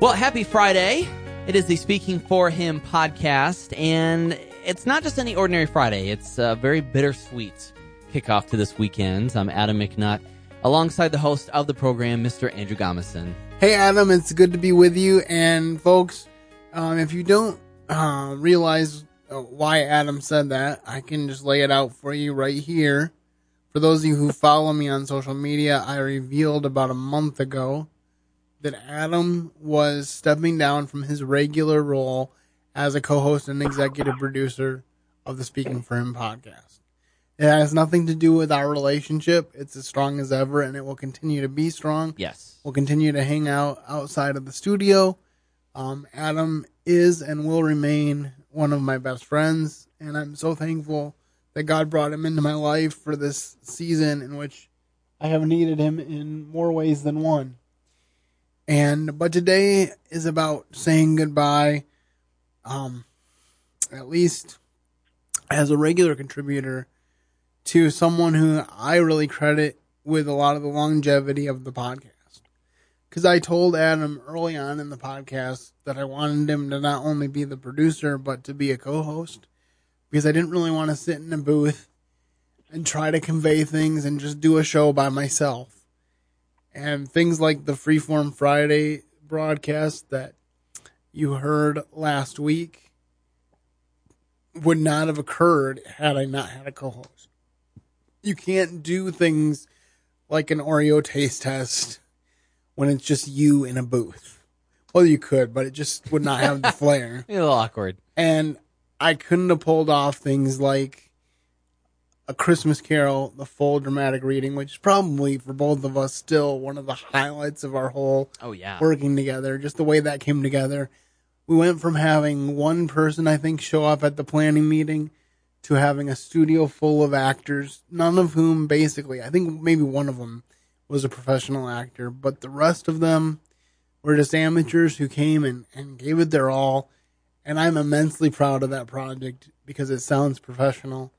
Well, happy Friday. It is the Speaking for Him podcast, and it's not just any ordinary Friday. It's a very bittersweet kickoff to this weekend. I'm Adam McNutt, alongside the host of the program, Mr. Andrew Gomison. Hey, Adam, it's good to be with you. And folks, um, if you don't uh, realize uh, why Adam said that, I can just lay it out for you right here. For those of you who follow me on social media, I revealed about a month ago that Adam was stepping down from his regular role as a co-host and executive producer of the Speaking for Him podcast. It has nothing to do with our relationship. It's as strong as ever and it will continue to be strong. Yes. We'll continue to hang out outside of the studio. Um, Adam is and will remain one of my best friends, and I'm so thankful that God brought him into my life for this season in which I have needed him in more ways than one. And but today is about saying goodbye. Um, at least as a regular contributor to someone who I really credit with a lot of the longevity of the podcast. Because I told Adam early on in the podcast that I wanted him to not only be the producer, but to be a co host. Because I didn't really want to sit in a booth and try to convey things and just do a show by myself. And things like the Freeform Friday broadcast that you heard last week would not have occurred had I not had a co host. You can't do things like an Oreo taste test when it's just you in a booth. Well, you could, but it just would not have the flair. A little awkward. And I couldn't have pulled off things like a Christmas Carol, the full dramatic reading, which is probably for both of us still one of the highlights of our whole Oh, yeah. working together. Just the way that came together. We went from having one person, I think, show up at the planning meeting to having a studio full of actors, none of whom basically, I think maybe one of them was a professional actor, but the rest of them were just amateurs who came and, and gave it their all. And I'm immensely proud of that project because it sounds professional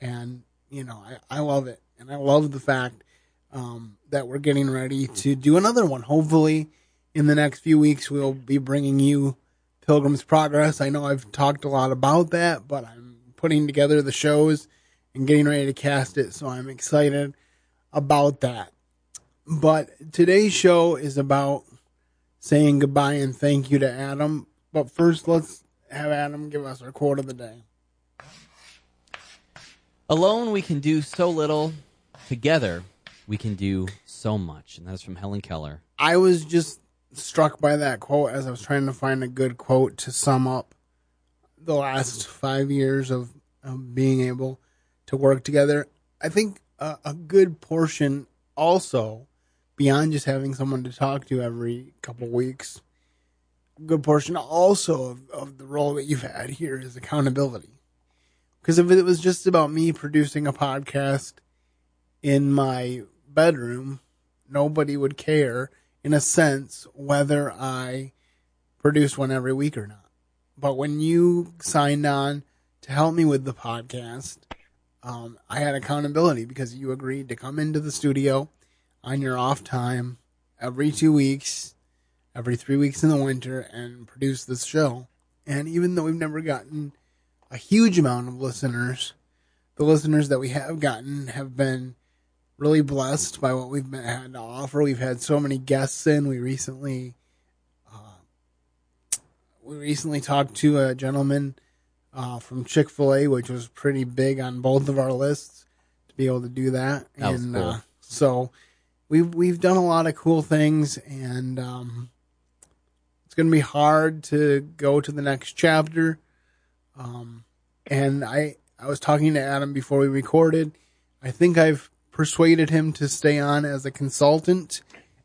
and, you know, I, I love it. And I love the fact um, that we're getting ready to do another one. Hopefully, in the next few weeks, we'll be bringing you Pilgrim's Progress. I know I've talked a lot about that, but I'm putting together the shows and getting ready to cast it, so I'm excited about that. But today's show is about saying goodbye and thank you to Adam. But first, let's have Adam give us our quote of the day. Alone, we can do so little. Together, we can do so much. And that's from Helen Keller. I was just struck by that quote as I was trying to find a good quote to sum up the last five years of, of being able to work together. I think a, a good portion also, beyond just having someone to talk to every couple weeks, a good portion also of, of the role that you've had here is accountability. Because if it was just about me producing a podcast in my bedroom, nobody would care in a sense whether I produce one every week or not. But when you signed on to help me with the podcast, um, I had accountability because you agreed to come into the studio on your off time every two weeks, every three weeks in the winter, and produce this show. And even though we've never gotten a huge amount of listeners, the listeners that we have gotten have been really blessed by what we've been, had to offer. We've had so many guests in. We recently, uh, we recently talked to a gentleman uh, from Chick Fil A, which was pretty big on both of our lists to be able to do that. That and cool. uh, so we've we've done a lot of cool things, and um, it's going to be hard to go to the next chapter. Um, and I I was talking to Adam before we recorded. I think I've persuaded him to stay on as a consultant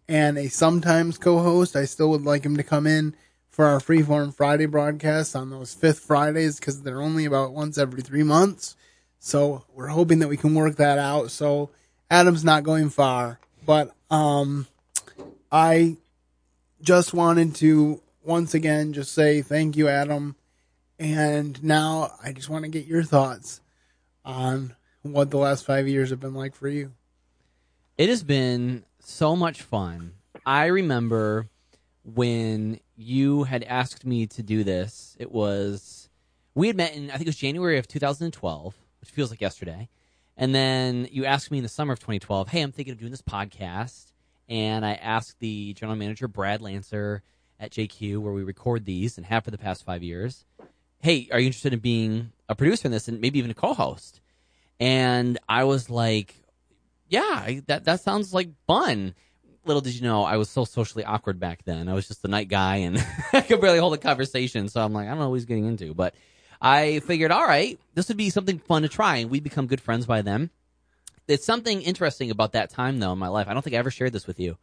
and a sometimes co-host. I still would like him to come in for our Freeform Friday broadcasts on those fifth Fridays because they're only about once every three months. So we're hoping that we can work that out. So Adam's not going far, but um, I just wanted to once again just say thank you, Adam. And now I just want to get your thoughts on what the last five years have been like for you. It has been so much fun. I remember when you had asked me to do this. It was we had met in I think it was January of 2012, which feels like yesterday. And then you asked me in the summer of 2012, "Hey, I'm thinking of doing this podcast." And I asked the general manager Brad Lancer at JQ where we record these and have for the past 5 years, "Hey, are you interested in being a producer in this and maybe even a co-host?" And I was like, "Yeah, that that sounds like fun." Little did you know, I was so socially awkward back then. I was just the night guy, and I could barely hold a conversation. So I'm like, I don't know what he's getting into, but I figured, all right, this would be something fun to try, and we become good friends by then. It's something interesting about that time, though, in my life. I don't think I ever shared this with you,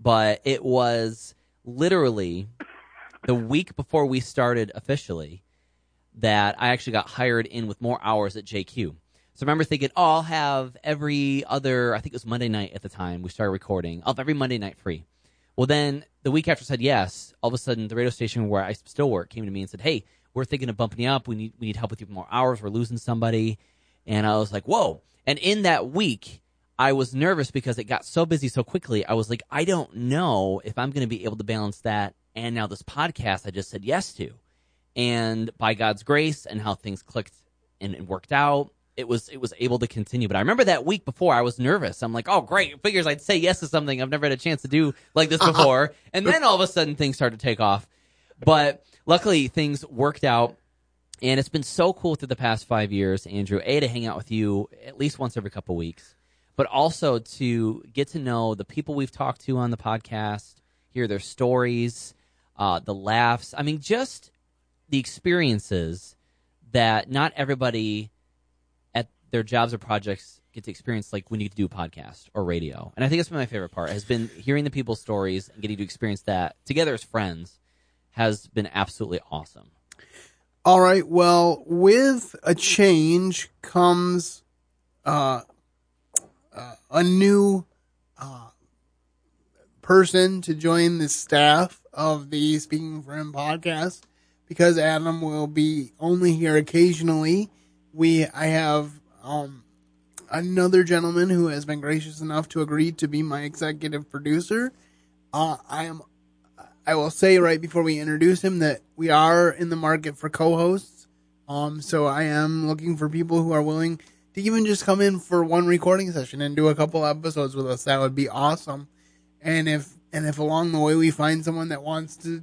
but it was literally the week before we started officially that I actually got hired in with more hours at JQ. So I remember thinking, oh, I'll have every other, I think it was Monday night at the time we started recording, I'll have every Monday night free. Well, then the week after I said yes, all of a sudden the radio station where I still work came to me and said, hey, we're thinking of bumping you up. We need, we need help with you more hours. We're losing somebody. And I was like, whoa. And in that week, I was nervous because it got so busy so quickly. I was like, I don't know if I'm going to be able to balance that and now this podcast I just said yes to. And by God's grace and how things clicked and, and worked out, it was it was able to continue. But I remember that week before I was nervous. I'm like, oh great, figures I'd say yes to something I've never had a chance to do like this before. and then all of a sudden things started to take off. But luckily things worked out. And it's been so cool through the past five years, Andrew, A, to hang out with you at least once every couple weeks, but also to get to know the people we've talked to on the podcast, hear their stories, uh, the laughs. I mean, just the experiences that not everybody at their jobs or projects get to experience like when you do a podcast or radio. And I think that's been my favorite part has been hearing the people's stories and getting to experience that together as friends has been absolutely awesome. All right. Well, with a change comes uh, uh, a new uh, person to join the staff of the Speaking for Him podcast because Adam will be only here occasionally. We I have um, another gentleman who has been gracious enough to agree to be my executive producer. Uh, I am I will say right before we introduce him that we are in the market for co-hosts. Um, so I am looking for people who are willing to even just come in for one recording session and do a couple episodes with us. That would be awesome. And if and if along the way we find someone that wants to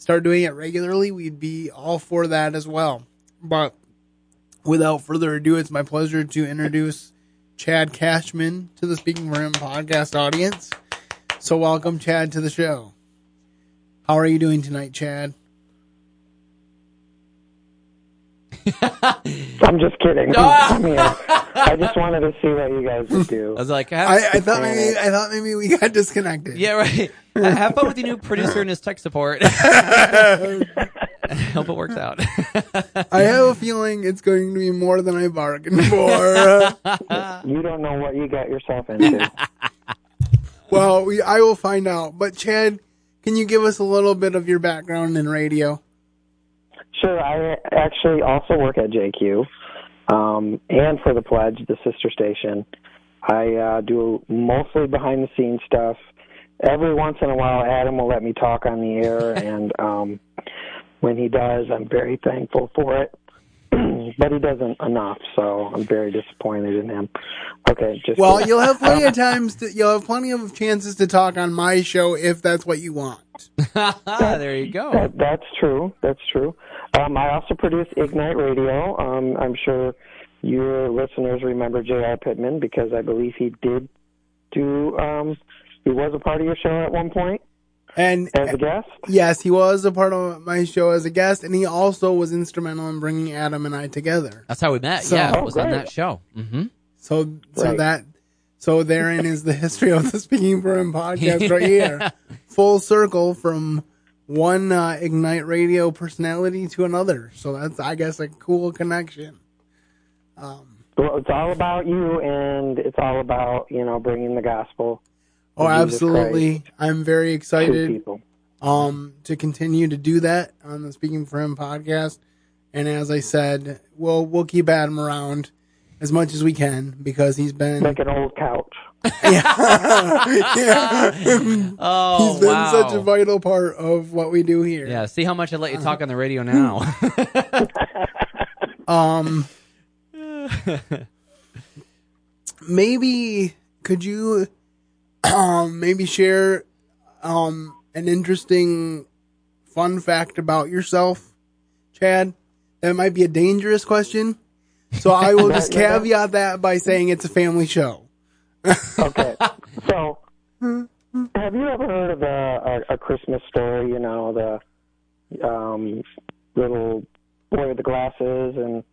start doing it regularly, we'd be all for that as well. But without further ado, it's my pleasure to introduce Chad Cashman to the Speaking for Him podcast audience. So welcome, Chad, to the show. How are you doing tonight, Chad? I'm just kidding. Ah! I'm here. I just wanted to see what you guys would do. I was like, I, have, I thought maybe I thought maybe we got disconnected. yeah, right. Uh, have fun with your new producer and his tech support. Hope it works out. I have a feeling it's going to be more than I bargained for. You don't know what you got yourself into. well, we I will find out. But Chad, can you give us a little bit of your background in radio? Sure, I actually also work at JQ um, and for the Pledge, the sister station. I uh, do mostly behind the scenes stuff. Every once in a while, Adam will let me talk on the air, and um, when he does, I'm very thankful for it. but he doesn't enough, so I'm very disappointed in him. Okay, just Well, you'll have plenty of times. To, you'll have plenty of chances to talk on my show if that's what you want. there you go. That, that's true. That's true. Um, I also produce Ignite Radio. Um, I'm sure your listeners remember J.R. Pittman because I believe he did do. Um, he was a part of your show at one point And as a guest. yes, he was a part of my show as a guest, and he also was instrumental in bringing Adam and I together. That's how we met. So- yeah, Oh, it was on that show. Mm-hmm. So, so Right. that, so therein is the history of the Speaking for Him podcast right here. Full circle from one uh, Ignite Radio personality to another. So that's, I guess, a cool connection. Well, it's all about you, and it's all about you know bringing the gospel Oh, of Jesus absolutely. I'm very excited people. um, to continue to do that on the Speaking for Him podcast. And as I said, we'll we'll keep Adam around as much as we can because he's been Like an old couch. yeah. Oh, He's been wow. such a vital part of what we do here. yeah, see how much I let you talk on the radio now. Um, maybe could you, um, maybe share, um, an interesting, fun fact about yourself, Chad? That might be a dangerous question, so I will just caveat that by saying it's a family show. Okay. so, have you ever heard of a, a, a Christmas story? You know, the um, little boy with the glasses, and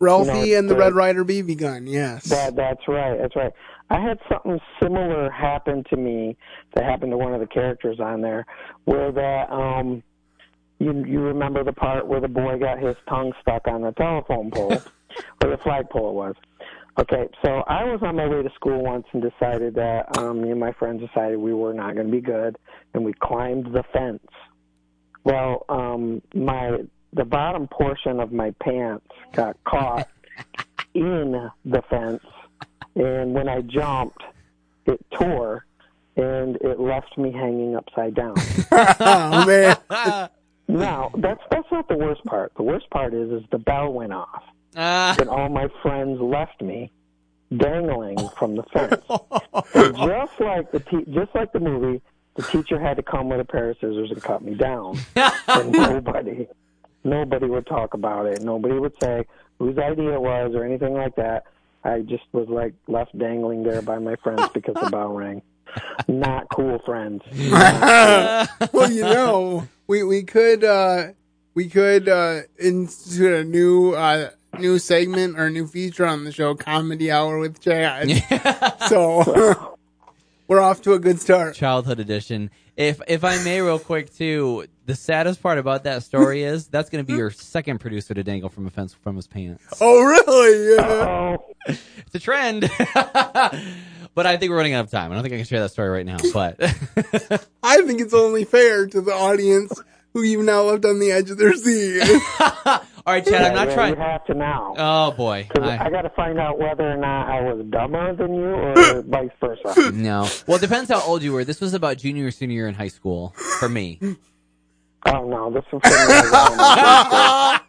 Ralphie You know, and the the- Red Ryder BB gun. Yes. that that's right, that's right. I had something similar happen to me that happened to one of the characters on there, where that um, you you remember the part where the boy got his tongue stuck on the telephone pole, or the flagpole it was. Okay, so I was on my way to school once and decided that um, me and my friends decided we were not going to be good, and we climbed the fence. Well, um, my the bottom portion of my pants got caught in the fence, and when I jumped, it tore, and it left me hanging upside down. oh man. now that's that's not the worst part. The worst part is is the bell went off Ah, and all my friends left me dangling from the fence. And just like the te- just like the movie, the teacher had to come with a pair of scissors and cut me down. and nobody, nobody would talk about it. Nobody would say whose idea it was or anything like that. I just was like left dangling there by my friends because the bell rang. Not cool friends. well, you know, we we could uh we could uh institute a new uh new segment or new feature on the show, Comedy Hour with Chad. so we're off to a good start. childhood edition. If if I may, real quick too, the saddest part about that story is that's going to be your second producer to dangle from a fence from his pants. Oh, really? Yeah. It's a trend. but I think we're running out of time. I don't think I can share that story right now. But I think it's only fair to the audience who you've now left on the edge of their seat. All right, Chad, I'm not yeah, trying. You have to now. Oh boy, I- I, got to find out whether or not I was dumber than you or vice versa. no. Well, it depends how old you were. This was about junior or senior year in high school for me. Oh no, this was from when I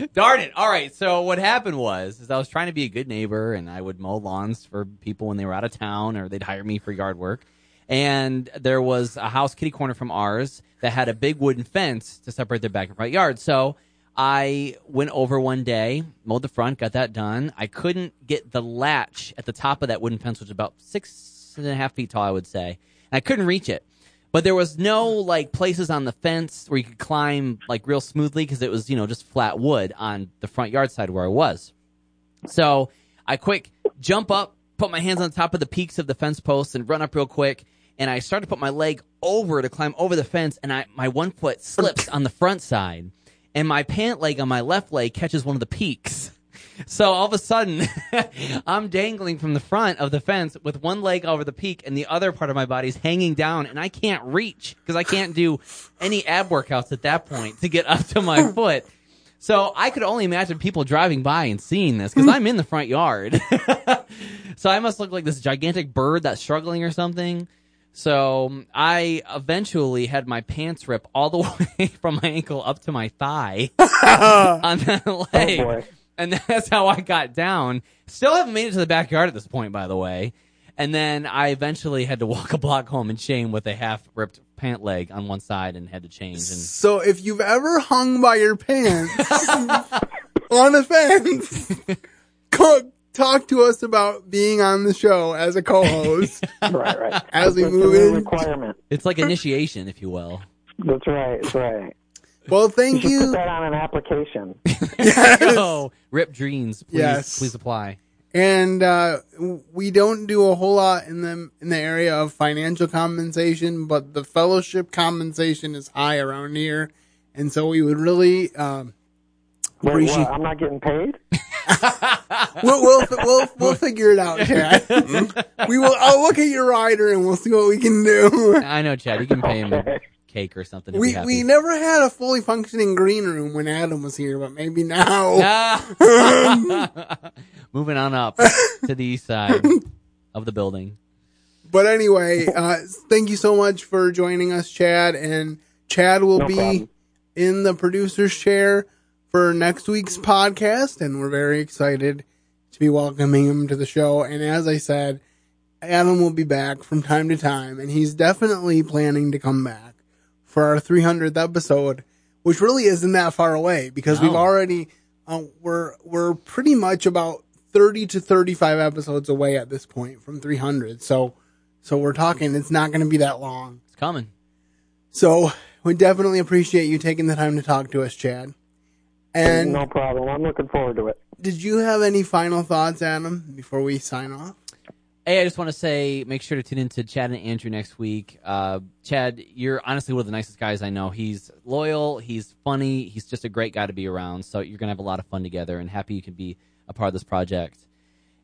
was. Darn it. All right. So what happened was, is I was trying to be a good neighbor and I would mow lawns for people when they were out of town or they'd hire me for yard work. And there was a house kitty corner from ours that had a big wooden fence to separate their back and front yard. So I went over one day, mowed the front, got that done. I couldn't get the latch at the top of that wooden fence, which is about six and a half feet tall, I would say. And I couldn't reach it. But there was no like places on the fence where you could climb like real smoothly because it was, you know, just flat wood on the front yard side where I was. So I quick jump up, put my hands on top of the peaks of the fence posts and run up real quick. And I start to put my leg over to climb over the fence and I, my one foot slips on the front side and my pant leg on my left leg catches one of the peaks. So all of a sudden, I'm dangling from the front of the fence with one leg over the peak and the other part of my body's hanging down, and I can't reach because I can't do any ab workouts at that point to get up to my foot. So I could only imagine people driving by and seeing this because I'm in the front yard. so I must look like this gigantic bird that's struggling or something. So um, I eventually had my pants rip all the way from my ankle up to my thigh on that oh, leg. Oh. And that's how I got down. Still haven't made it to the backyard at this point, by the way. And then I eventually had to walk a block home in shame with a half ripped pant leg on one side and had to change. And so if you've ever hung by your pants on a fence, co- talk to us about being on the show as a co-host. right, right. As we It's move in- requirement. it's like initiation, if you will. That's right. That's right. well, You thank should put you. that on an application. yes. Oh, rip dreams, please, Yes. please apply. And uh, we don't do a whole lot in the in the area of financial compensation, but the fellowship compensation is high around here, and so we would really um, Wait, Appreciate- what, I'm not getting paid. we'll, we'll we'll we'll figure it out, Chad. we will. I'll look at your rider and we'll see what we can do. I know, Chad. You can pay him a cake or something. If We you're happy. we never had a fully functioning green room when Adam was here, but maybe now. Ah. Moving on up to the east side of the building. But anyway, uh, thank you so much for joining us, Chad. And Chad will No be problem. in the producer's chair for next week's podcast, and we're very excited to be welcoming him to the show. And as I said, Adam will be back from time to time, and he's definitely planning to come back for our 300th episode, which really isn't that far away because we've already uh, we're we're pretty much about 30 to 35 episodes away at this point from 300. So so we're talking it's not going to be that long. It's coming. So we definitely appreciate you taking the time to talk to us, Chad. And no problem. I'm looking forward to it. did you have any final thoughts, Adam, before we sign off? Hey, I just want to say, make sure to tune into Chad and Andrew next week. Uh, Chad, you're honestly one of the nicest guys I know. He's loyal, he's funny, he's just a great guy to be around. So you're gonna have a lot of fun together, and happy you can be a part of this project.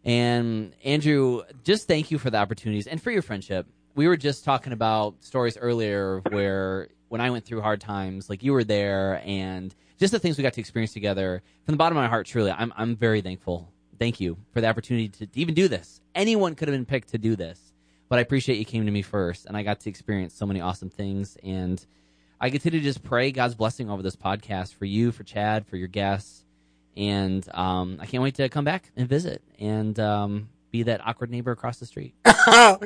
And Andrew, just thank you for the opportunities and for your friendship. We were just talking about stories earlier where when I went through hard times, like you were there, and just the things we got to experience together. From the bottom of my heart, truly, I'm I'm very thankful. Thank you for the opportunity to, even do this. Anyone could have been picked to do this, but I appreciate you came to me first, and I got to experience so many awesome things. And I continue to just pray God's blessing over this podcast for you, for Chad, for your guests, and um, I can't wait to come back and visit and um, be that awkward neighbor across the street. Uh,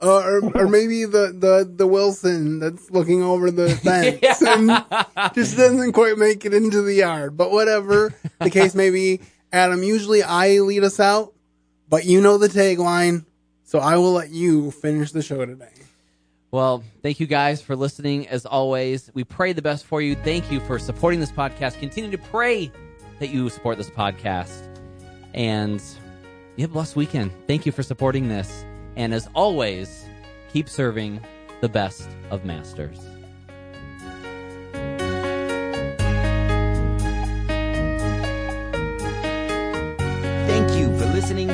or, or maybe the, the, the Wilson that's looking over the fence and just doesn't quite make it into the yard. But whatever the case may be, Adam, usually I lead us out, but you know the tagline, so I will let you finish the show today. Well, thank you guys for listening. As always, we pray the best for you. Thank you for supporting this podcast. Continue to pray that you support this podcast. And you have a blessed weekend. Thank you for supporting this. And as always, keep serving the best of masters.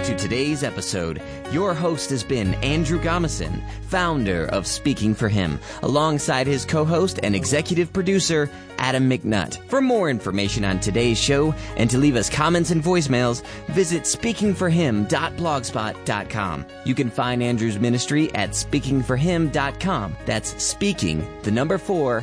To today's episode. Your host has been Andrew Gomison, founder of Speaking for Him, alongside his co-host and executive producer, Adam McNutt. For more information on today's show and to leave us comments and voicemails, visit speakingforhim.blogspot.com. You can find Andrew's ministry at speakingforhim.com. That's speaking, the number four,